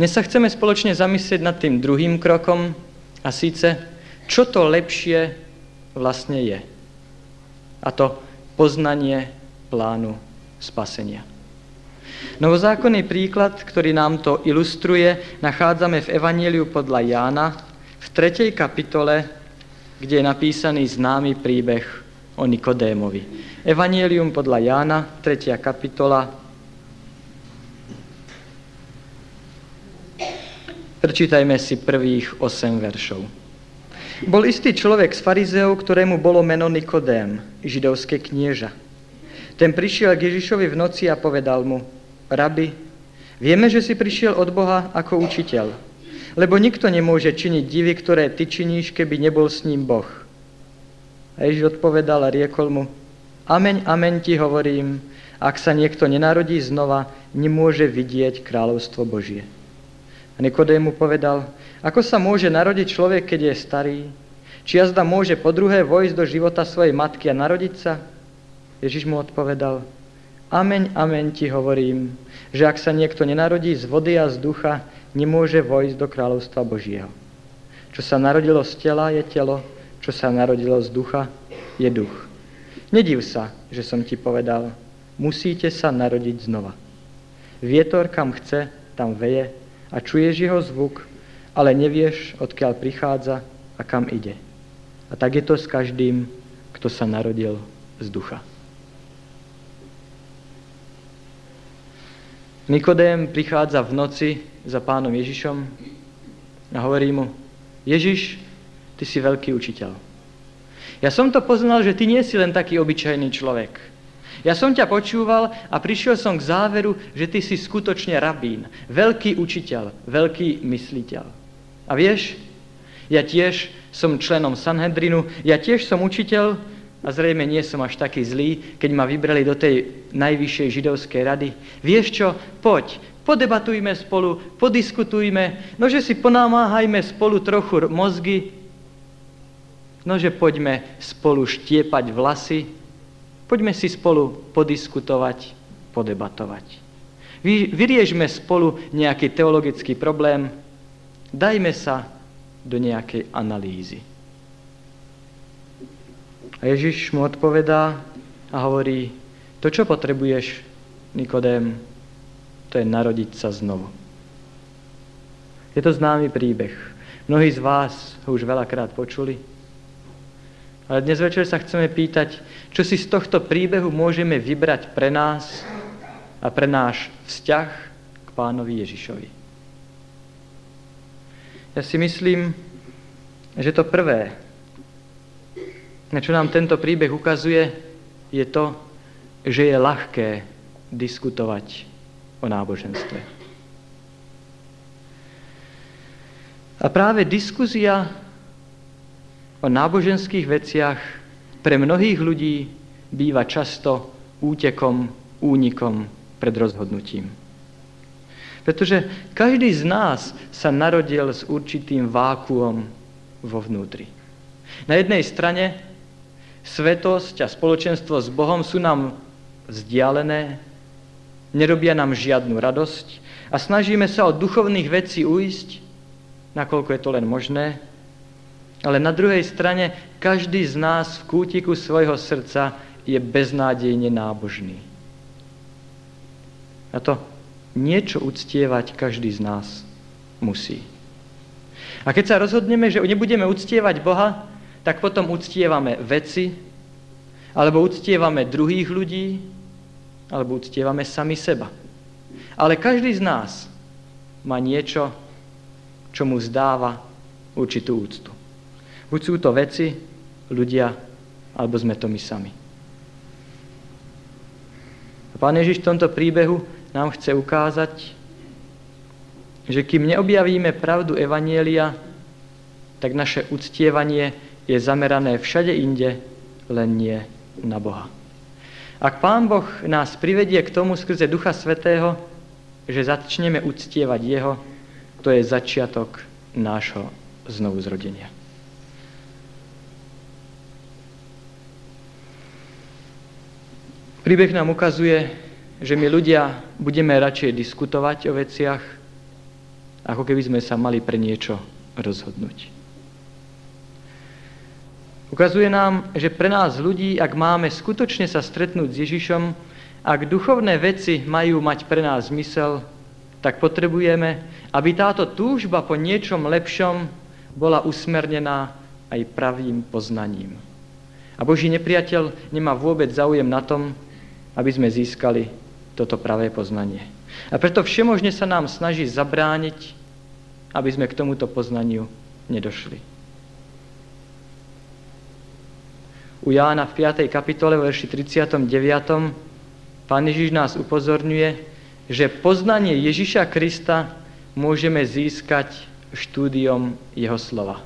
Dnes sa chceme spoločne zamyslieť nad tým druhým krokom a síce, čo to lepšie vlastne je. A to poznanie plánu spasenia. Novozákonný príklad, ktorý nám to ilustruje, nachádzame v Evangeliu podľa Jána v 3. kapitole, kde je napísaný známy príbeh o Nikodémovi. Evangelium podľa Jána, 3. kapitola. Prečítajme si prvých 8 veršov. Bol istý človek z farizeov, ktorému bolo meno Nikodém, židovské knieža. Ten prišiel k Ježišovi v noci a povedal mu, Rabi, vieme, že si prišiel od Boha ako učiteľ, lebo nikto nemôže činiť divy, ktoré ty činíš, keby nebol s ním Boh. A Ježiš odpovedal a riekol mu, Ameň, ameň ti hovorím, ak sa niekto nenarodí znova, nemôže vidieť kráľovstvo Božie. A Nikodém mu povedal, ako sa môže narodiť človek, keď je starý? Či jazda môže po druhé vojsť do života svojej matky a narodiť sa? Ježiš mu odpovedal, Ameň, ameň ti hovorím, že ak sa niekto nenarodí z vody a z ducha, nemôže vojsť do kráľovstva Božieho. Čo sa narodilo z tela, je telo, čo sa narodilo z ducha, je duch. Nediv sa, že som ti povedal, musíte sa narodiť znova. Vietor, kam chce, tam veje a čuješ jeho zvuk, ale nevieš, odkiaľ prichádza a kam ide. A tak je to s každým, kto sa narodil z ducha. Nikodém prichádza v noci za pánom Ježišom a hovorí mu, Ježiš, ty si veľký učiteľ. Ja som to poznal, že ty nie si len taký obyčajný človek. Ja som ťa počúval a prišiel som k záveru, že ty si skutočne rabín, veľký učiteľ, veľký mysliteľ. A vieš, ja tiež som členom Sanhedrinu, ja tiež som učiteľ, a zrejme nie som až taký zlý, keď ma vybrali do tej najvyššej židovskej rady. Vieš čo, poď, podebatujme spolu, podiskutujme, nože si ponámáhajme spolu trochu mozgy, nože poďme spolu štiepať vlasy, poďme si spolu podiskutovať, podebatovať. Vy, vyriežme spolu nejaký teologický problém, dajme sa do nejakej analýzy. A Ježiš mu odpovedá a hovorí, to, čo potrebuješ, Nikodém, to je narodiť sa znovu. Je to známy príbeh. Mnohí z vás ho už veľakrát počuli. Ale dnes večer sa chceme pýtať, čo si z tohto príbehu môžeme vybrať pre nás a pre náš vzťah k pánovi Ježišovi. Ja si myslím, že to prvé, a čo nám tento príbeh ukazuje, je to, že je ľahké diskutovať o náboženstve. A práve diskuzia o náboženských veciach pre mnohých ľudí býva často útekom, únikom pred rozhodnutím. Pretože každý z nás sa narodil s určitým vákuom vo vnútri. Na jednej strane Svetosť a spoločenstvo s Bohom sú nám vzdialené, nerobia nám žiadnu radosť a snažíme sa od duchovných vecí uísť, nakoľko je to len možné, ale na druhej strane každý z nás v kútiku svojho srdca je beznádejne nábožný. A to niečo uctievať každý z nás musí. A keď sa rozhodneme, že nebudeme uctievať Boha, tak potom uctievame veci, alebo uctievame druhých ľudí, alebo uctievame sami seba. Ale každý z nás má niečo, čo mu zdáva určitú úctu. Buď sú to veci, ľudia, alebo sme to my sami. A Pán Ježiš v tomto príbehu nám chce ukázať, že kým neobjavíme pravdu Evanielia, tak naše uctievanie je zamerané všade inde, len nie na Boha. Ak Pán Boh nás privedie k tomu skrze Ducha Svetého, že začneme uctievať Jeho, to je začiatok nášho znovuzrodenia. Príbeh nám ukazuje, že my ľudia budeme radšej diskutovať o veciach, ako keby sme sa mali pre niečo rozhodnúť. Ukazuje nám, že pre nás ľudí, ak máme skutočne sa stretnúť s Ježišom, ak duchovné veci majú mať pre nás zmysel, tak potrebujeme, aby táto túžba po niečom lepšom bola usmernená aj pravým poznaním. A Boží nepriateľ nemá vôbec záujem na tom, aby sme získali toto pravé poznanie. A preto všemožne sa nám snaží zabrániť, aby sme k tomuto poznaniu nedošli. u Jána v 5. kapitole, verši 39. Pán Ježiš nás upozorňuje, že poznanie Ježiša Krista môžeme získať štúdiom Jeho slova.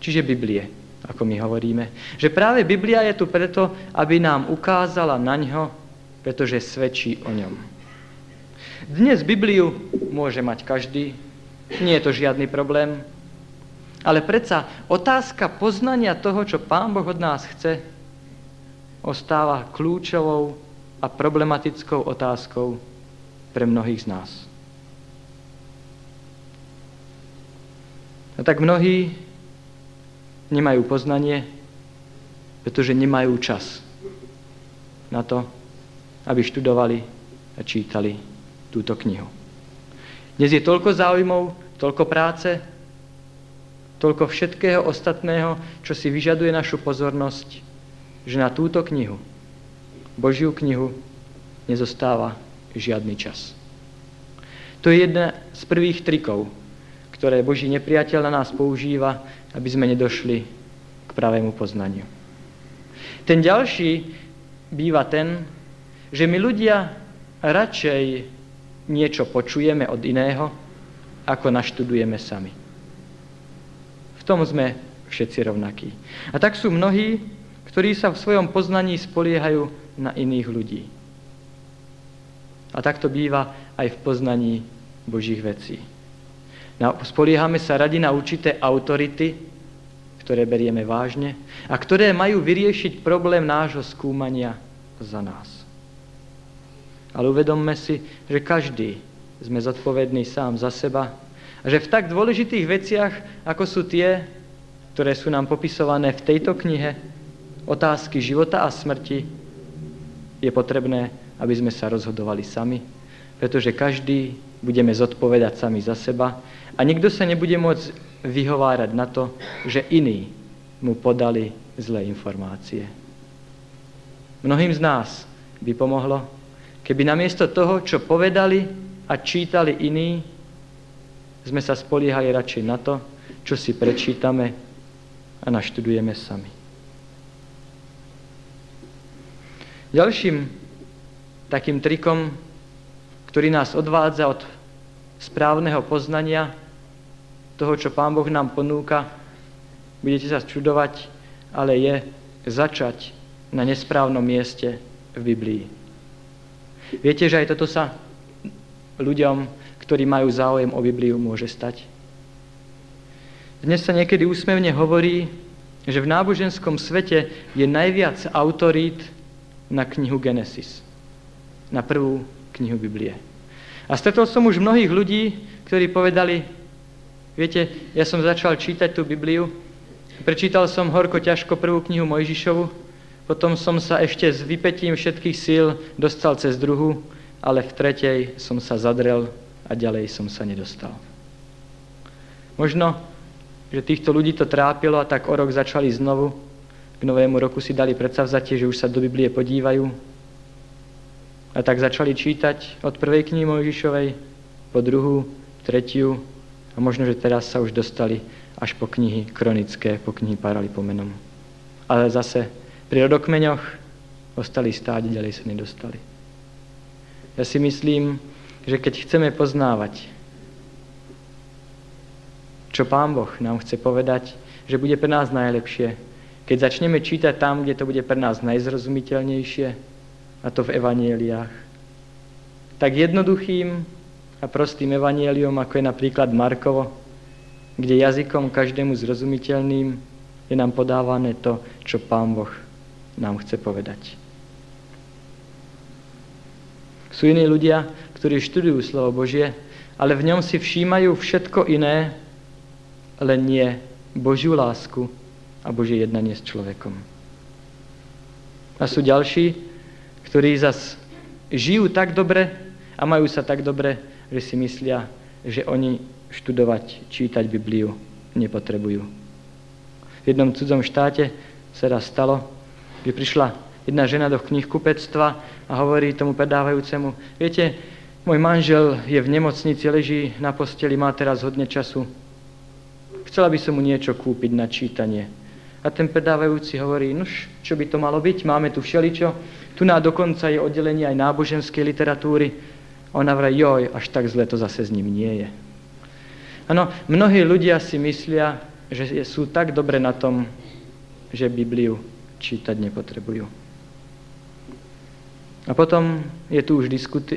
Čiže Biblie, ako my hovoríme. Že práve Biblia je tu preto, aby nám ukázala na ňo, pretože svedčí o ňom. Dnes Bibliu môže mať každý, nie je to žiadny problém, ale predsa otázka poznania toho, čo Pán Boh od nás chce, ostáva kľúčovou a problematickou otázkou pre mnohých z nás. A tak mnohí nemajú poznanie, pretože nemajú čas na to, aby študovali a čítali túto knihu. Dnes je toľko záujmov, toľko práce, toľko všetkého ostatného, čo si vyžaduje našu pozornosť, že na túto knihu, Božiu knihu, nezostáva žiadny čas. To je jedna z prvých trikov, ktoré Boží nepriateľ na nás používa, aby sme nedošli k pravému poznaniu. Ten ďalší býva ten, že my ľudia radšej niečo počujeme od iného, ako naštudujeme sami tom sme všetci rovnakí. A tak sú mnohí, ktorí sa v svojom poznaní spoliehajú na iných ľudí. A tak to býva aj v poznaní Božích vecí. Spoliehame sa radi na určité autority, ktoré berieme vážne a ktoré majú vyriešiť problém nášho skúmania za nás. Ale uvedomme si, že každý sme zodpovední sám za seba a že v tak dôležitých veciach, ako sú tie, ktoré sú nám popisované v tejto knihe, otázky života a smrti, je potrebné, aby sme sa rozhodovali sami, pretože každý budeme zodpovedať sami za seba a nikto sa nebude môcť vyhovárať na to, že iní mu podali zlé informácie. Mnohým z nás by pomohlo, keby namiesto toho, čo povedali a čítali iní, sme sa spoliehali radšej na to, čo si prečítame a naštudujeme sami. Ďalším takým trikom, ktorý nás odvádza od správneho poznania toho, čo Pán Boh nám ponúka, budete sa čudovať, ale je začať na nesprávnom mieste v Biblii. Viete, že aj toto sa ľuďom ktorí majú záujem o Bibliu, môže stať. Dnes sa niekedy úsmevne hovorí, že v náboženskom svete je najviac autorít na knihu Genesis, na prvú knihu Biblie. A stretol som už mnohých ľudí, ktorí povedali, viete, ja som začal čítať tú Bibliu, prečítal som horko ťažko prvú knihu Mojžišovu, potom som sa ešte s vypetím všetkých síl dostal cez druhú, ale v tretej som sa zadrel a ďalej som sa nedostal. Možno, že týchto ľudí to trápilo a tak o rok začali znovu. K novému roku si dali predsavzatie, že už sa do Biblie podívajú. A tak začali čítať od prvej knihy Mojžišovej po druhú, tretiu a možno, že teraz sa už dostali až po knihy kronické, po knihy Paralipomenom. Ale zase pri rodokmeňoch ostali stáť, ďalej sa nedostali. Ja si myslím, že keď chceme poznávať, čo Pán Boh nám chce povedať, že bude pre nás najlepšie, keď začneme čítať tam, kde to bude pre nás najzrozumiteľnejšie, a to v evanieliách, tak jednoduchým a prostým evanieliom, ako je napríklad Markovo, kde jazykom každému zrozumiteľným je nám podávané to, čo Pán Boh nám chce povedať. Sú iní ľudia, ktorí študujú slovo Božie ale v ňom si všímajú všetko iné, len nie Božiu lásku a Božie jednanie s človekom. A sú ďalší, ktorí zas žijú tak dobre a majú sa tak dobre, že si myslia, že oni študovať, čítať Bibliu nepotrebujú. V jednom cudzom štáte sa raz stalo, že prišla jedna žena do knihkupectva a hovorí tomu predávajúcemu, viete, môj manžel je v nemocnici, leží na posteli, má teraz hodne času. Chcela by som mu niečo kúpiť na čítanie. A ten predávajúci hovorí, nož, čo by to malo byť? Máme tu všeličo. Tu na dokonca je oddelenie aj náboženskej literatúry. Ona vraj, joj, až tak zle to zase s ním nie je. Áno, mnohí ľudia si myslia, že sú tak dobre na tom, že Bibliu čítať nepotrebujú. A potom je tu už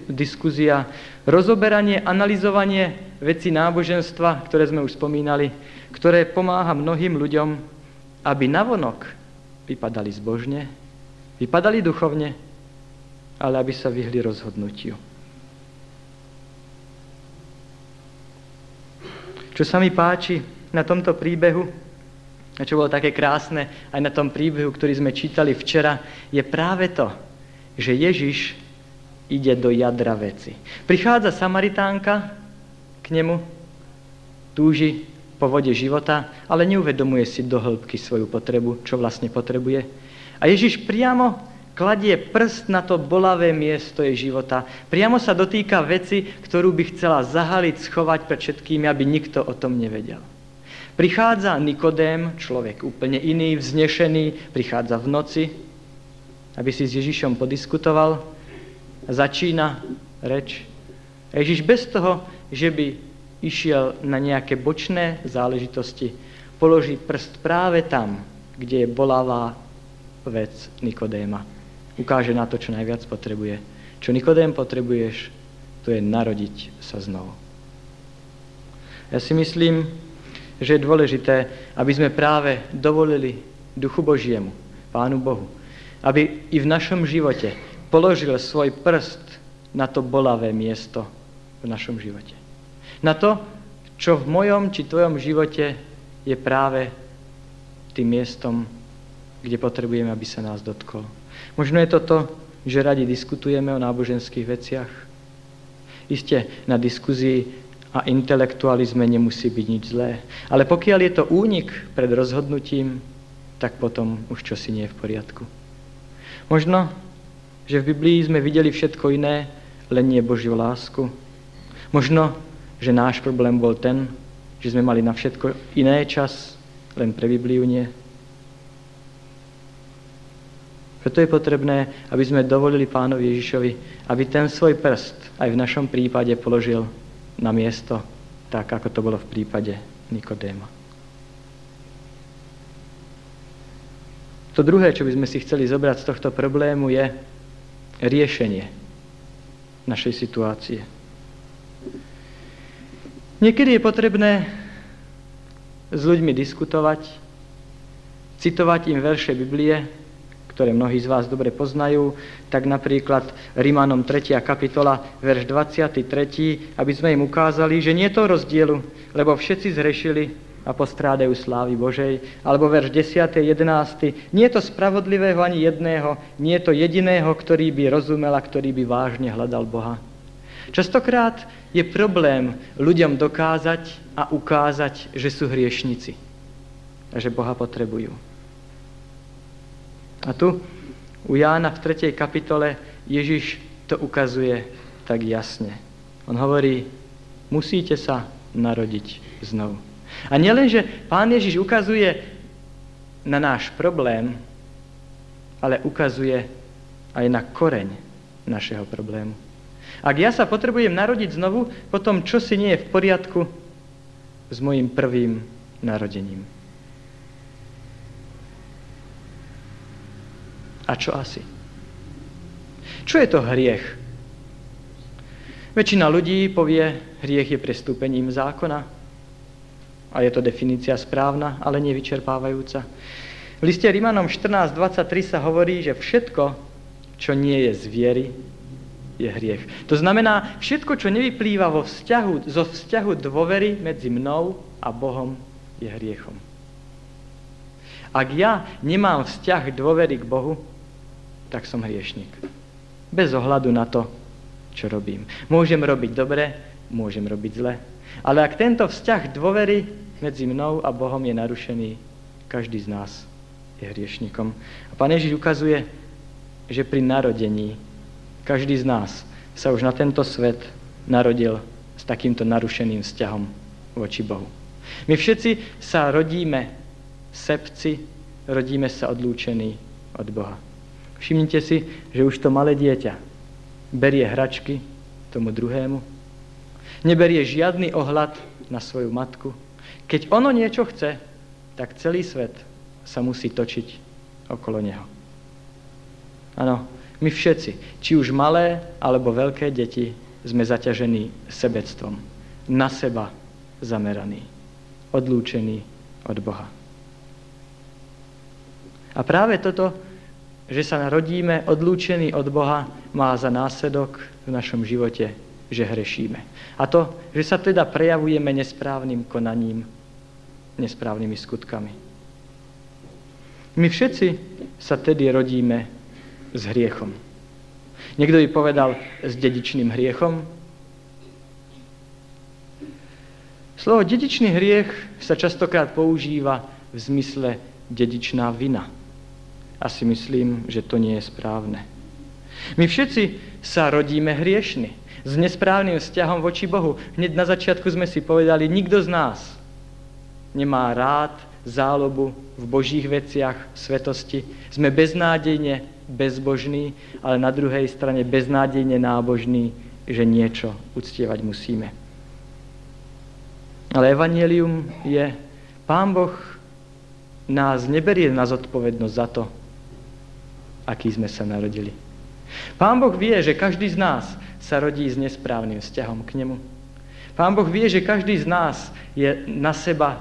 diskuzia, rozoberanie, analyzovanie veci náboženstva, ktoré sme už spomínali, ktoré pomáha mnohým ľuďom, aby navonok vypadali zbožne, vypadali duchovne, ale aby sa vyhli rozhodnutiu. Čo sa mi páči na tomto príbehu, a čo bolo také krásne aj na tom príbehu, ktorý sme čítali včera, je práve to, že Ježiš ide do jadra veci. Prichádza Samaritánka k nemu, túži po vode života, ale neuvedomuje si do hĺbky svoju potrebu, čo vlastne potrebuje. A Ježiš priamo kladie prst na to bolavé miesto jej života. Priamo sa dotýka veci, ktorú by chcela zahaliť, schovať pred všetkými, aby nikto o tom nevedel. Prichádza Nikodém, človek úplne iný, vznešený, prichádza v noci, aby si s Ježišom podiskutoval. Začína reč. Ježiš bez toho, že by išiel na nejaké bočné záležitosti, položí prst práve tam, kde je bolavá vec Nikodéma. Ukáže na to, čo najviac potrebuje. Čo Nikodém potrebuješ, to je narodiť sa znovu. Ja si myslím, že je dôležité, aby sme práve dovolili Duchu Božiemu, Pánu Bohu, aby i v našom živote položil svoj prst na to bolavé miesto v našom živote. Na to, čo v mojom či tvojom živote je práve tým miestom, kde potrebujeme, aby sa nás dotkol. Možno je to to, že radi diskutujeme o náboženských veciach. Isté na diskuzii a intelektualizme nemusí byť nič zlé. Ale pokiaľ je to únik pred rozhodnutím, tak potom už čosi nie je v poriadku. Možno, že v Biblii sme videli všetko iné, len nie Božiu lásku. Možno, že náš problém bol ten, že sme mali na všetko iné čas, len pre Bibliu nie. Preto je potrebné, aby sme dovolili pánovi Ježišovi, aby ten svoj prst aj v našom prípade položil na miesto, tak ako to bolo v prípade Nikodéma. To druhé, čo by sme si chceli zobrať z tohto problému, je riešenie našej situácie. Niekedy je potrebné s ľuďmi diskutovať, citovať im verše Biblie, ktoré mnohí z vás dobre poznajú, tak napríklad Rimanom 3. kapitola, verš 23., aby sme im ukázali, že nie je to rozdielu, lebo všetci zrešili a postrádajú slávy Božej. Alebo verš 10. 11. Nie je to spravodlivého ani jedného, nie je to jediného, ktorý by rozumel a ktorý by vážne hľadal Boha. Častokrát je problém ľuďom dokázať a ukázať, že sú hriešnici a že Boha potrebujú. A tu u Jána v 3. kapitole Ježiš to ukazuje tak jasne. On hovorí, musíte sa narodiť znovu. A nielen, že pán Ježiš ukazuje na náš problém, ale ukazuje aj na koreň našeho problému. Ak ja sa potrebujem narodiť znovu, potom čo si nie je v poriadku s mojim prvým narodením. A čo asi? Čo je to hriech? Väčšina ľudí povie, hriech je prestúpením zákona, a je to definícia správna, ale nevyčerpávajúca. V liste Rimanom 14.23 sa hovorí, že všetko, čo nie je z viery, je hriech. To znamená, všetko, čo nevyplýva vo vzťahu, zo vzťahu dôvery medzi mnou a Bohom, je hriechom. Ak ja nemám vzťah dôvery k Bohu, tak som hriešnik. Bez ohľadu na to, čo robím. Môžem robiť dobre, môžem robiť zle. Ale ak tento vzťah dôvery medzi mnou a Bohom je narušený, každý z nás je hriešnikom. A Pán Ježiš ukazuje, že pri narodení každý z nás sa už na tento svet narodil s takýmto narušeným vzťahom voči Bohu. My všetci sa rodíme sepci, rodíme sa odlúčení od Boha. Všimnite si, že už to malé dieťa berie hračky tomu druhému, neberie žiadny ohľad na svoju matku. Keď ono niečo chce, tak celý svet sa musí točiť okolo neho. Áno, my všetci, či už malé alebo veľké deti, sme zaťažení sebectvom. Na seba zameraní. Odlúčení od Boha. A práve toto, že sa narodíme odlúčení od Boha, má za následok v našom živote, že hrešíme. A to, že sa teda prejavujeme nesprávnym konaním, nesprávnymi skutkami. My všetci sa tedy rodíme s hriechom. Niekto by povedal s dedičným hriechom. Slovo dedičný hriech sa častokrát používa v zmysle dedičná vina. A si myslím, že to nie je správne. My všetci sa rodíme hriešni, s nesprávnym vzťahom voči Bohu. Hneď na začiatku sme si povedali, nikto z nás nemá rád zálobu v božích veciach, svetosti. Sme beznádejne bezbožní, ale na druhej strane beznádejne nábožní, že niečo uctievať musíme. Ale evanelium je, Pán Boh nás neberie na zodpovednosť za to, aký sme sa narodili. Pán Boh vie, že každý z nás sa rodí s nesprávnym vzťahom k nemu. Pán Boh vie, že každý z nás je na seba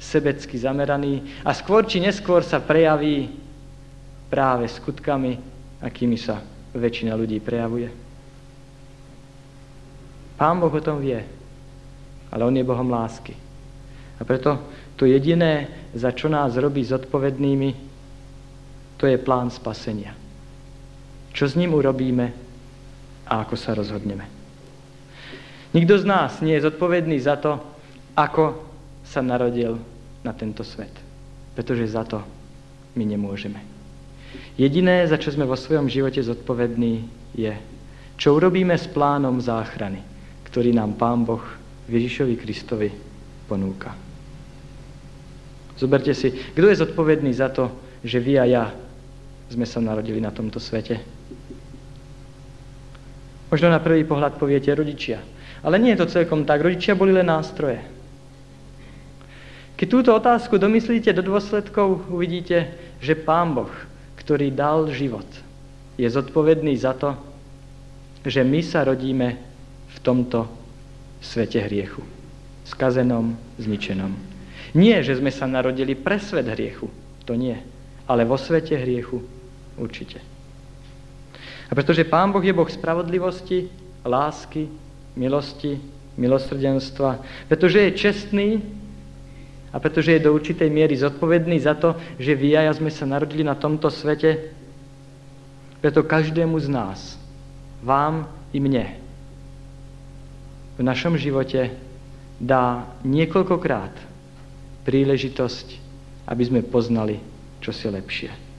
sebecky zameraný a skôr či neskôr sa prejaví práve skutkami, akými sa väčšina ľudí prejavuje. Pán Boh o tom vie, ale On je Bohom lásky. A preto to jediné, za čo nás robí zodpovednými, to je plán spasenia. Čo s ním urobíme a ako sa rozhodneme. Nikto z nás nie je zodpovedný za to, ako sa narodil na tento svet. Pretože za to my nemôžeme. Jediné, za čo sme vo svojom živote zodpovední, je, čo urobíme s plánom záchrany, ktorý nám Pán Boh Ježišovi Kristovi ponúka. Zoberte si, kto je zodpovedný za to, že vy a ja sme sa narodili na tomto svete. Možno na prvý pohľad poviete rodičia. Ale nie je to celkom tak. Rodičia boli len nástroje. Keď túto otázku domyslíte do dôsledkov, uvidíte, že Pán Boh ktorý dal život, je zodpovedný za to, že my sa rodíme v tomto svete hriechu. Skazenom, zničenom. Nie, že sme sa narodili pre svet hriechu. To nie. Ale vo svete hriechu určite. A pretože Pán Boh je Boh spravodlivosti, lásky, milosti, milosrdenstva, pretože je čestný, a pretože je do určitej miery zodpovedný za to, že vy a ja sme sa narodili na tomto svete, preto každému z nás, vám i mne, v našom živote dá niekoľkokrát príležitosť, aby sme poznali, čo si lepšie.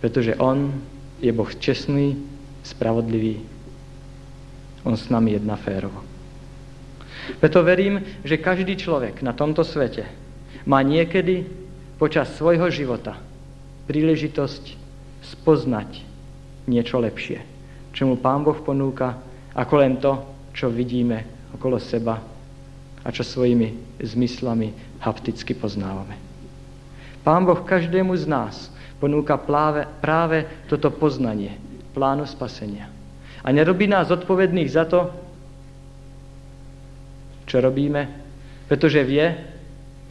Pretože On je Boh čestný, spravodlivý. On s nami jedná férovo. Preto verím, že každý človek na tomto svete má niekedy počas svojho života príležitosť spoznať niečo lepšie, čo mu Pán Boh ponúka, ako len to, čo vidíme okolo seba a čo svojimi zmyslami hapticky poznávame. Pán Boh každému z nás ponúka práve, práve toto poznanie plánu spasenia. A nerobí nás odpovedných za to, čo robíme, pretože vie,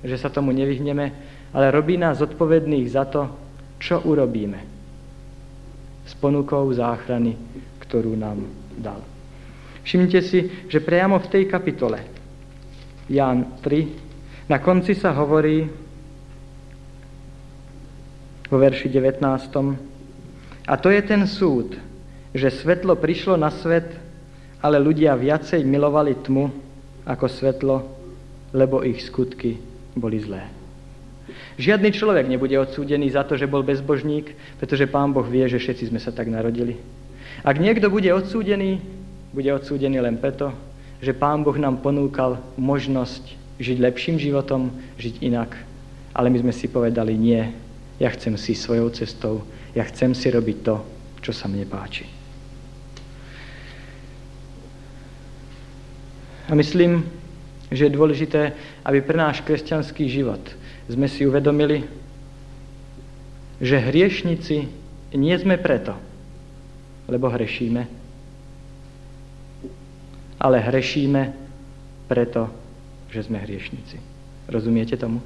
že sa tomu nevyhneme, ale robí nás zodpovedných za to, čo urobíme s ponukou záchrany, ktorú nám dal. Všimnite si, že priamo v tej kapitole Ján 3 na konci sa hovorí vo verši 19. A to je ten súd, že svetlo prišlo na svet, ale ľudia viacej milovali tmu ako svetlo, lebo ich skutky boli zlé. Žiadny človek nebude odsúdený za to, že bol bezbožník, pretože Pán Boh vie, že všetci sme sa tak narodili. Ak niekto bude odsúdený, bude odsúdený len preto, že Pán Boh nám ponúkal možnosť žiť lepším životom, žiť inak. Ale my sme si povedali, nie, ja chcem si svojou cestou, ja chcem si robiť to, čo sa mne páči. A myslím, že je dôležité, aby pre náš kresťanský život sme si uvedomili, že hriešnici nie sme preto, lebo hrešíme, ale hrešíme preto, že sme hriešnici. Rozumiete tomu?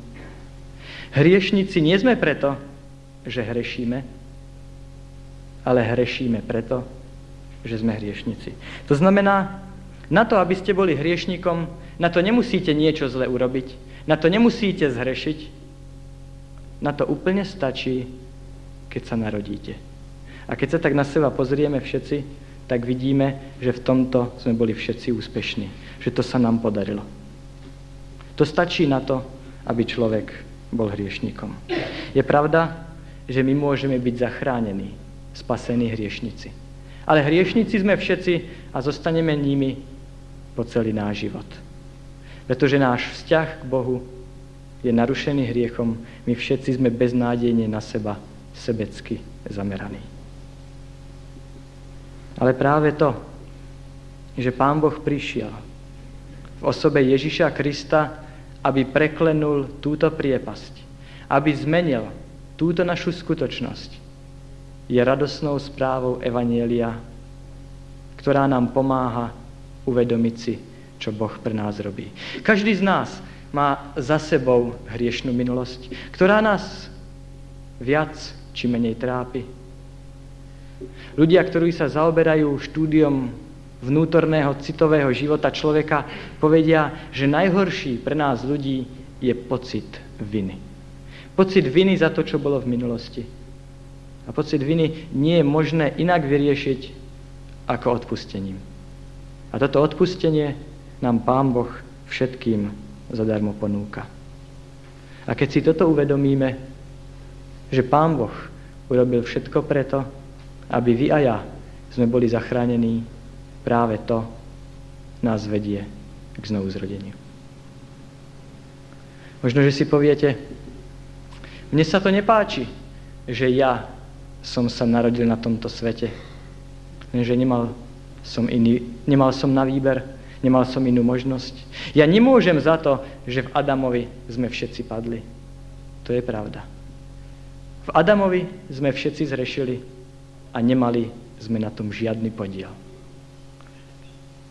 Hriešnici nie sme preto, že hrešíme, ale hrešíme preto, že sme hriešnici. To znamená, na to, aby ste boli hriešnikom, na to nemusíte niečo zle urobiť, na to nemusíte zhrešiť, na to úplne stačí, keď sa narodíte. A keď sa tak na seba pozrieme všetci, tak vidíme, že v tomto sme boli všetci úspešní. Že to sa nám podarilo. To stačí na to, aby človek bol hriešnikom. Je pravda, že my môžeme byť zachránení, spasení hriešnici. Ale hriešnici sme všetci a zostaneme nimi po celý náš život. Pretože náš vzťah k Bohu je narušený hriechom. My všetci sme beznádejne na seba sebecky zameraní. Ale práve to, že Pán Boh prišiel v osobe Ježiša Krista, aby preklenul túto priepasť, aby zmenil túto našu skutočnosť, je radosnou správou Evanielia, ktorá nám pomáha uvedomiť si, čo Boh pre nás robí. Každý z nás má za sebou hriešnú minulosť, ktorá nás viac či menej trápi. Ľudia, ktorí sa zaoberajú štúdiom vnútorného citového života človeka, povedia, že najhorší pre nás ľudí je pocit viny. Pocit viny za to, čo bolo v minulosti. A pocit viny nie je možné inak vyriešiť ako odpustením. A toto odpustenie nám Pán Boh všetkým zadarmo ponúka. A keď si toto uvedomíme, že Pán Boh urobil všetko preto, aby vy a ja sme boli zachránení, práve to nás vedie k znovuzrodeniu. Možno, že si poviete, mne sa to nepáči, že ja som sa narodil na tomto svete, že nemal som, iný, nemal som na výber, Nemal som inú možnosť. Ja nemôžem za to, že v Adamovi sme všetci padli. To je pravda. V Adamovi sme všetci zrešili a nemali sme na tom žiadny podiel.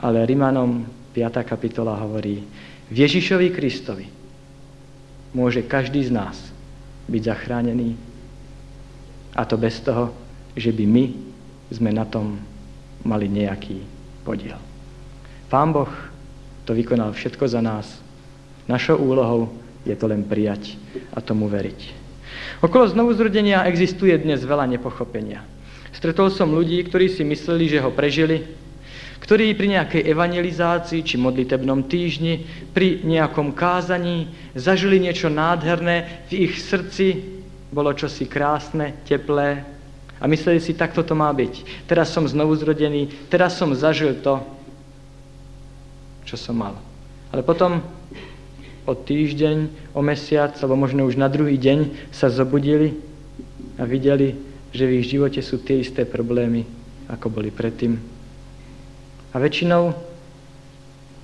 Ale Rimanom 5. kapitola hovorí, v Ježišovi Kristovi môže každý z nás byť zachránený a to bez toho, že by my sme na tom mali nejaký podiel. Pán Boh to vykonal všetko za nás. Našou úlohou je to len prijať a tomu veriť. Okolo znovuzrodenia existuje dnes veľa nepochopenia. Stretol som ľudí, ktorí si mysleli, že ho prežili, ktorí pri nejakej evangelizácii či modlitebnom týždni, pri nejakom kázaní zažili niečo nádherné, v ich srdci bolo čosi krásne, teplé a mysleli si, takto to má byť. Teraz som znovu zrodený, teraz som zažil to, čo som mal. Ale potom o týždeň, o mesiac, alebo možno už na druhý deň sa zobudili a videli, že v ich živote sú tie isté problémy, ako boli predtým. A väčšinou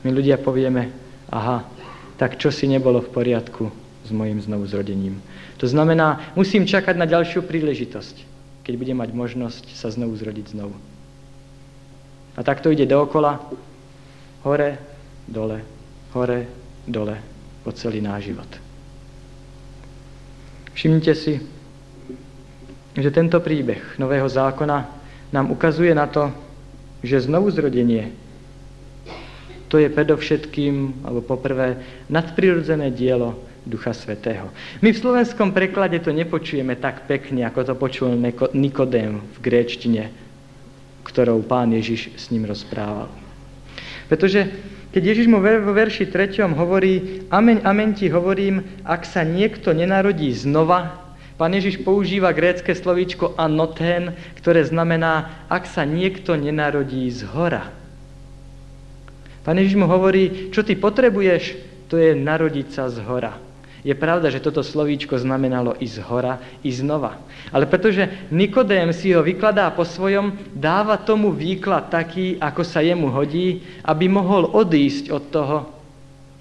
my ľudia povieme, aha, tak čo si nebolo v poriadku s mojim znovuzrodením. To znamená, musím čakať na ďalšiu príležitosť, keď budem mať možnosť sa znovu zrodiť znovu. A tak to ide dookola, hore, dole, hore, dole, po celý náš život. Všimnite si, že tento príbeh Nového zákona nám ukazuje na to, že znovu zrodenie to je predovšetkým, alebo poprvé, nadprirodzené dielo Ducha Svetého. My v slovenskom preklade to nepočujeme tak pekne, ako to počul Nikodém v gréčtine, ktorou pán Ježiš s ním rozprával. Pretože keď Ježiš mu vo verši 3. hovorí, amen, amen ti hovorím, ak sa niekto nenarodí znova, pán Ježiš používa grécke slovíčko anoten, ktoré znamená, ak sa niekto nenarodí z hora. Pán Ježiš mu hovorí, čo ty potrebuješ, to je narodiť sa z hora. Je pravda, že toto slovíčko znamenalo i z hora, i znova. Ale pretože Nikodém si ho vykladá po svojom, dáva tomu výklad taký, ako sa jemu hodí, aby mohol odísť od toho,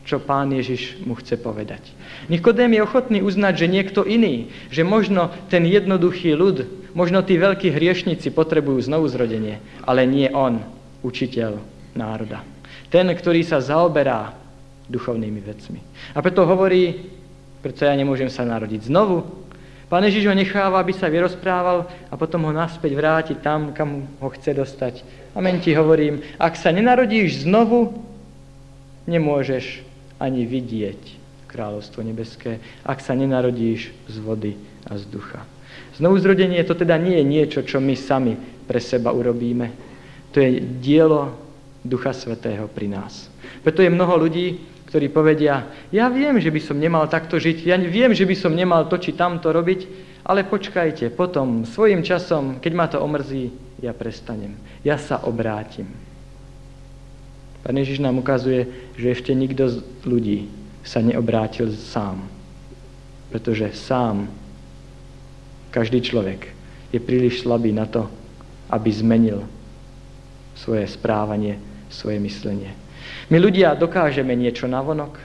čo pán Ježiš mu chce povedať. Nikodém je ochotný uznať, že niekto iný, že možno ten jednoduchý ľud, možno tí veľkí hriešnici potrebujú znovu zrodenie, ale nie on, učiteľ národa. Ten, ktorý sa zaoberá duchovnými vecmi. A preto hovorí, preto ja nemôžem sa narodiť znovu. Pán Ježiš ho necháva, aby sa vyrozprával a potom ho naspäť vráti tam, kam ho chce dostať. Amen ti hovorím, ak sa nenarodíš znovu, nemôžeš ani vidieť kráľovstvo nebeské, ak sa nenarodíš z vody a z ducha. Znovu zrodenie to teda nie je niečo, čo my sami pre seba urobíme. To je dielo Ducha Svetého pri nás. Preto je mnoho ľudí, ktorí povedia, ja viem, že by som nemal takto žiť, ja viem, že by som nemal to či tamto robiť, ale počkajte, potom, svojim časom, keď ma to omrzí, ja prestanem. Ja sa obrátim. Pán Ježiš nám ukazuje, že ešte nikto z ľudí sa neobrátil sám. Pretože sám, každý človek, je príliš slabý na to, aby zmenil svoje správanie, svoje myslenie. My ľudia dokážeme niečo navonok,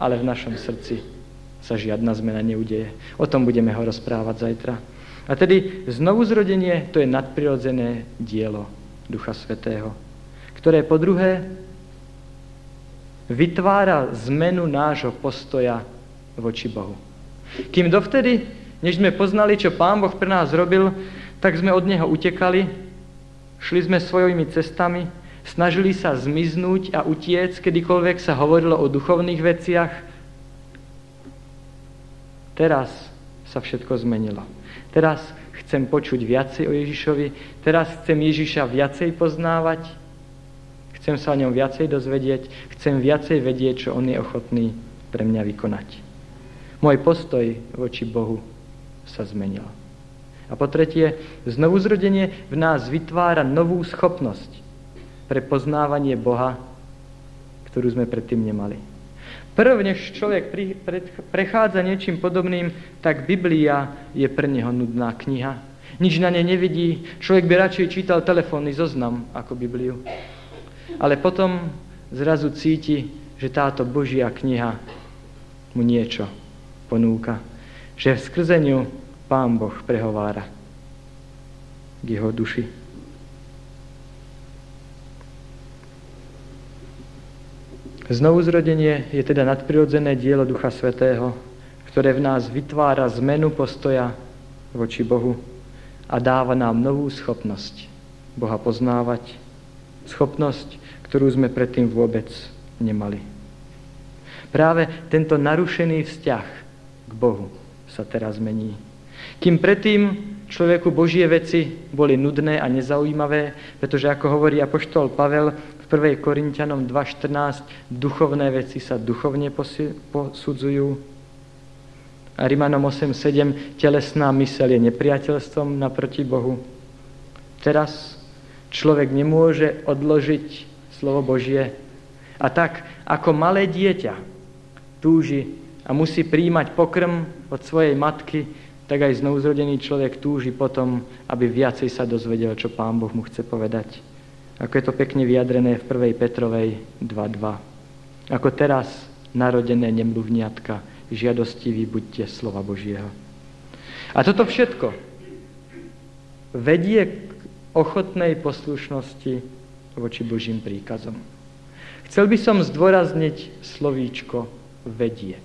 ale v našom srdci sa žiadna zmena neudeje. O tom budeme ho rozprávať zajtra. A tedy znovu zrodenie to je nadprirodzené dielo Ducha Svetého, ktoré po druhé vytvára zmenu nášho postoja voči Bohu. Kým dovtedy, než sme poznali, čo Pán Boh pre nás robil, tak sme od Neho utekali, šli sme svojimi cestami, Snažili sa zmiznúť a utiec, kedykoľvek sa hovorilo o duchovných veciach. Teraz sa všetko zmenilo. Teraz chcem počuť viacej o Ježišovi, teraz chcem Ježiša viacej poznávať, chcem sa o ňom viacej dozvedieť, chcem viacej vedieť, čo on je ochotný pre mňa vykonať. Môj postoj voči Bohu sa zmenil. A po tretie, znovuzrodenie v nás vytvára novú schopnosť pre poznávanie Boha, ktorú sme predtým nemali. Prv, než človek prechádza niečím podobným, tak Biblia je pre neho nudná kniha. Nič na nej nevidí, človek by radšej čítal telefónny zoznam ako Bibliu. Ale potom zrazu cíti, že táto Božia kniha mu niečo ponúka. Že v skrzeniu Pán Boh prehovára k jeho duši. Znovuzrodenie je teda nadprirodzené dielo Ducha Svetého, ktoré v nás vytvára zmenu postoja voči Bohu a dáva nám novú schopnosť Boha poznávať, schopnosť, ktorú sme predtým vôbec nemali. Práve tento narušený vzťah k Bohu sa teraz mení. Kým predtým človeku Božie veci boli nudné a nezaujímavé, pretože ako hovorí apoštol Pavel, 1. Korintianom 2.14 duchovné veci sa duchovne posudzujú. A Rimanom 8.7 telesná mysel je nepriateľstvom naproti Bohu. Teraz človek nemôže odložiť slovo Božie a tak ako malé dieťa túži a musí príjmať pokrm od svojej matky, tak aj znovuzrodený človek túži potom, aby viacej sa dozvedel, čo Pán Boh mu chce povedať ako je to pekne vyjadrené v 1. Petrovej 2.2. Ako teraz narodené nemluvniatka, žiadostivý buďte slova Božieho. A toto všetko vedie k ochotnej poslušnosti voči Božím príkazom. Chcel by som zdôrazniť slovíčko vedie.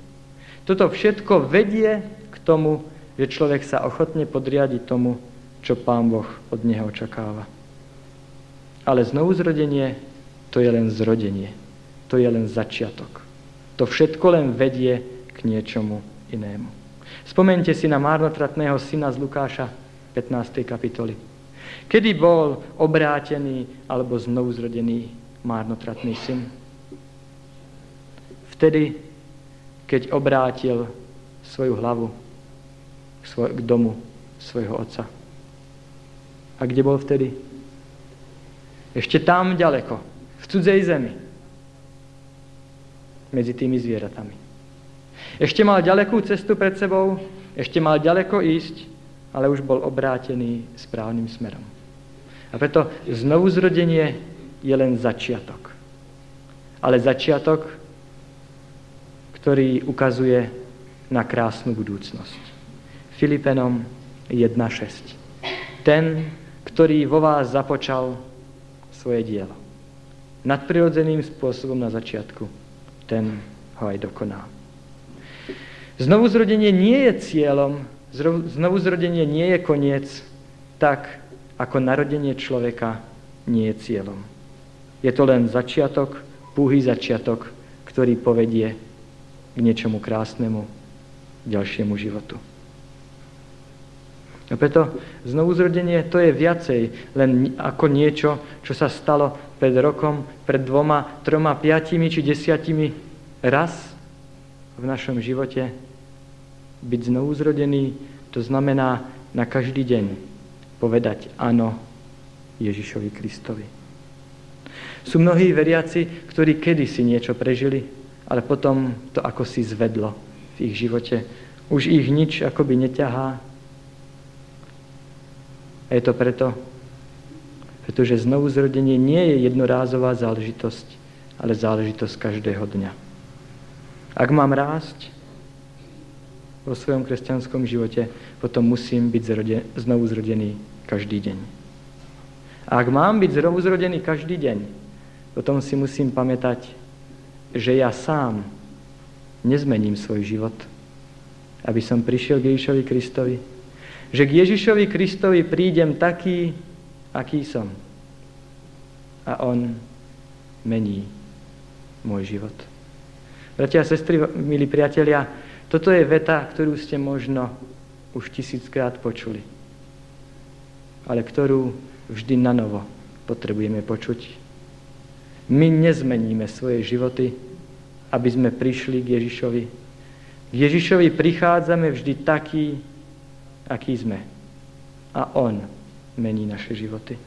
Toto všetko vedie k tomu, že človek sa ochotne podriadi tomu, čo Pán Boh od neho očakáva. Ale znovuzrodenie to je len zrodenie. To je len začiatok. To všetko len vedie k niečomu inému. Spomente si na márnotratného syna z Lukáša 15. kapitoly. Kedy bol obrátený alebo znovuzrodený márnotratný syn? Vtedy, keď obrátil svoju hlavu k domu svojho otca. A kde bol vtedy? Ešte tam ďaleko, v cudzej zemi, medzi tými zvieratami. Ešte mal ďalekú cestu pred sebou, ešte mal ďaleko ísť, ale už bol obrátený správnym smerom. A preto znovu zrodenie je len začiatok. Ale začiatok, ktorý ukazuje na krásnu budúcnosť. Filipenom 1.6. Ten, ktorý vo vás započal svoje dielo. Nadprirodzeným spôsobom na začiatku. Ten ho aj dokoná. Znovuzrodenie nie je cieľom, znovuzrodenie nie je koniec, tak ako narodenie človeka nie je cieľom. Je to len začiatok, púhý začiatok, ktorý povedie k niečomu krásnemu, ďalšiemu životu. A preto znovuzrodenie to je viacej len ako niečo, čo sa stalo pred rokom, pred dvoma, troma, piatimi či desiatimi raz v našom živote. Byť znovuzrodený, to znamená na každý deň povedať áno Ježišovi Kristovi. Sú mnohí veriaci, ktorí kedysi niečo prežili, ale potom to ako si zvedlo v ich živote. Už ich nič akoby neťahá, a je to preto, pretože znovu zrodenie nie je jednorázová záležitosť, ale záležitosť každého dňa. Ak mám rásť vo svojom kresťanskom živote, potom musím byť zroden, znovu zrodený každý deň. A ak mám byť znovu zrodený každý deň, potom si musím pamätať, že ja sám nezmením svoj život, aby som prišiel k Ježišovi Kristovi, že k Ježišovi Kristovi prídem taký, aký som. A On mení môj život. Bratia a sestry, milí priatelia, toto je veta, ktorú ste možno už tisíckrát počuli, ale ktorú vždy na novo potrebujeme počuť. My nezmeníme svoje životy, aby sme prišli k Ježišovi. K Ježišovi prichádzame vždy taký, aký sme. A On mení naše životy.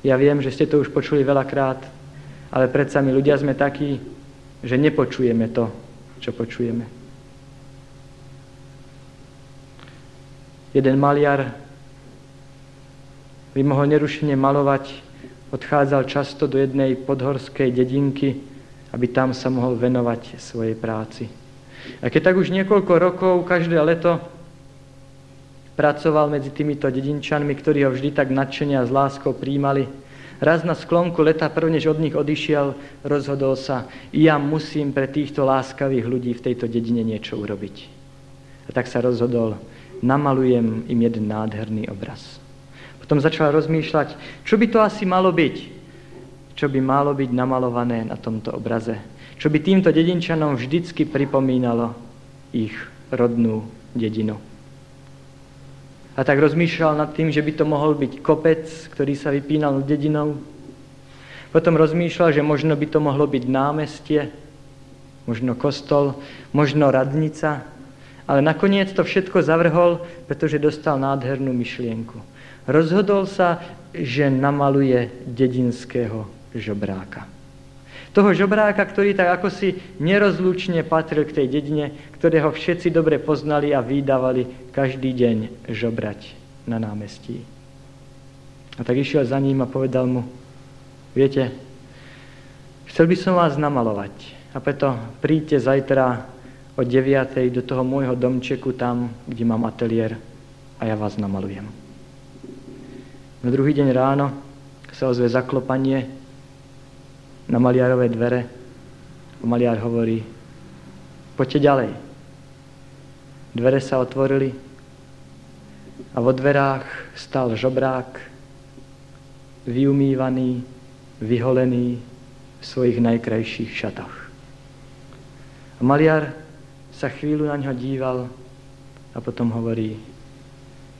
Ja viem, že ste to už počuli veľakrát, ale predsa my ľudia sme takí, že nepočujeme to, čo počujeme. Jeden maliar by mohol nerušene malovať, odchádzal často do jednej podhorskej dedinky, aby tam sa mohol venovať svojej práci. A keď tak už niekoľko rokov, každé leto, pracoval medzi týmito dedinčanmi, ktorí ho vždy tak nadšene a s láskou príjmali, raz na sklonku leta, prvnež od nich odišiel, rozhodol sa, ja musím pre týchto láskavých ľudí v tejto dedine niečo urobiť. A tak sa rozhodol, namalujem im jeden nádherný obraz. Potom začal rozmýšľať, čo by to asi malo byť, čo by malo byť namalované na tomto obraze čo by týmto dedinčanom vždycky pripomínalo ich rodnú dedinu. A tak rozmýšľal nad tým, že by to mohol byť kopec, ktorý sa vypínal dedinou. Potom rozmýšľal, že možno by to mohlo byť námestie, možno kostol, možno radnica, ale nakoniec to všetko zavrhol, pretože dostal nádhernú myšlienku. Rozhodol sa, že namaluje dedinského žobráka. Toho žobráka, ktorý tak ako si nerozlučne patril k tej dedine, ktorého všetci dobre poznali a vydávali každý deň žobrať na námestí. A tak išiel za ním a povedal mu, viete, chcel by som vás namalovať a preto príďte zajtra o 9. do toho môjho domčeku tam, kde mám ateliér a ja vás namalujem. Na druhý deň ráno sa ozve zaklopanie na maliarové dvere a maliar hovorí, poďte ďalej. Dvere sa otvorili a vo dverách stal žobrák vyumývaný, vyholený v svojich najkrajších šatoch. A maliar sa chvíľu na ňo díval a potom hovorí,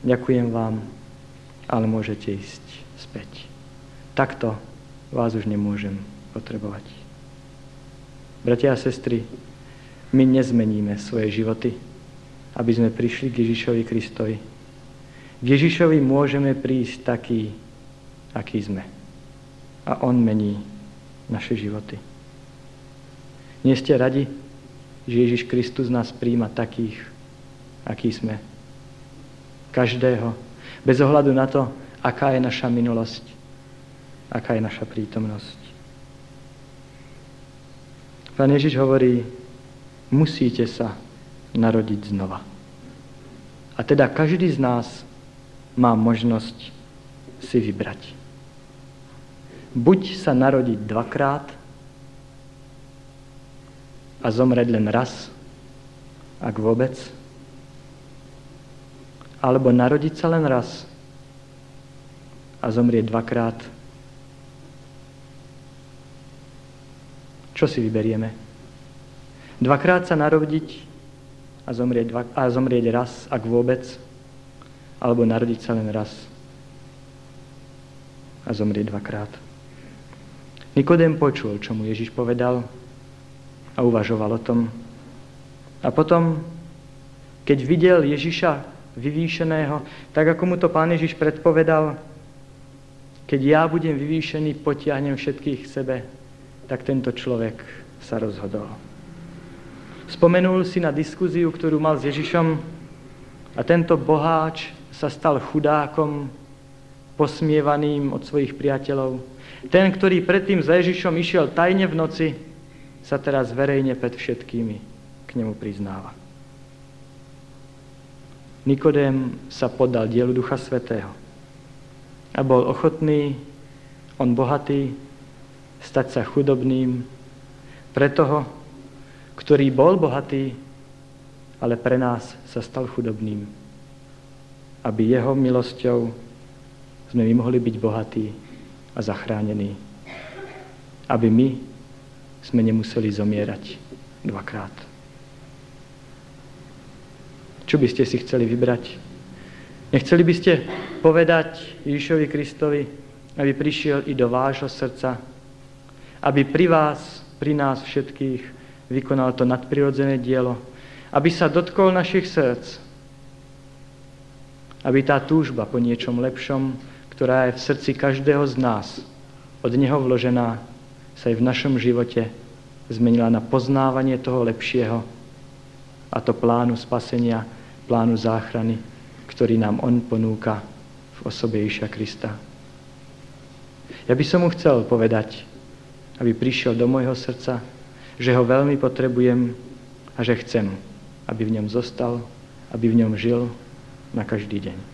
ďakujem vám, ale môžete ísť späť. Takto vás už nemôžem potrebovať. Bratia a sestry, my nezmeníme svoje životy, aby sme prišli k Ježišovi Kristovi. K Ježišovi môžeme prísť taký, aký sme. A On mení naše životy. Nie ste radi, že Ježiš Kristus nás príjma takých, akí sme. Každého. Bez ohľadu na to, aká je naša minulosť, aká je naša prítomnosť. Pán Ježiš hovorí, musíte sa narodiť znova. A teda každý z nás má možnosť si vybrať. Buď sa narodiť dvakrát, a zomrieť len raz, ak vôbec, alebo narodiť sa len raz a zomrieť dvakrát. Čo si vyberieme? Dvakrát sa narodiť a zomrieť, dva, a zomrieť raz, ak vôbec, alebo narodiť sa len raz a zomrieť dvakrát. Nikodém počul, čo mu Ježiš povedal, a uvažoval o tom. A potom, keď videl Ježiša vyvýšeného, tak ako mu to pán Ježiš predpovedal, keď ja budem vyvýšený, potiahnem všetkých sebe, tak tento človek sa rozhodol. Spomenul si na diskuziu, ktorú mal s Ježišom a tento boháč sa stal chudákom, posmievaným od svojich priateľov. Ten, ktorý predtým za Ježišom išiel tajne v noci, sa teraz verejne pred všetkými k nemu priznáva. Nikodém sa podal dielu Ducha Svetého a bol ochotný, on bohatý, stať sa chudobným pre toho, ktorý bol bohatý, ale pre nás sa stal chudobným. Aby jeho milosťou sme my mohli byť bohatí a zachránení. Aby my sme nemuseli zomierať dvakrát. Čo by ste si chceli vybrať? Nechceli by ste povedať Ježišovi Kristovi, aby prišiel i do vášho srdca, aby pri vás, pri nás všetkých vykonal to nadprirodzené dielo, aby sa dotkol našich srdc, aby tá túžba po niečom lepšom, ktorá je v srdci každého z nás, od Neho vložená, sa aj v našom živote zmenila na poznávanie toho lepšieho a to plánu spasenia, plánu záchrany, ktorý nám On ponúka v osobe Iša Krista. Ja by som mu chcel povedať, aby prišiel do môjho srdca, že ho veľmi potrebujem a že chcem, aby v ňom zostal, aby v ňom žil na každý deň.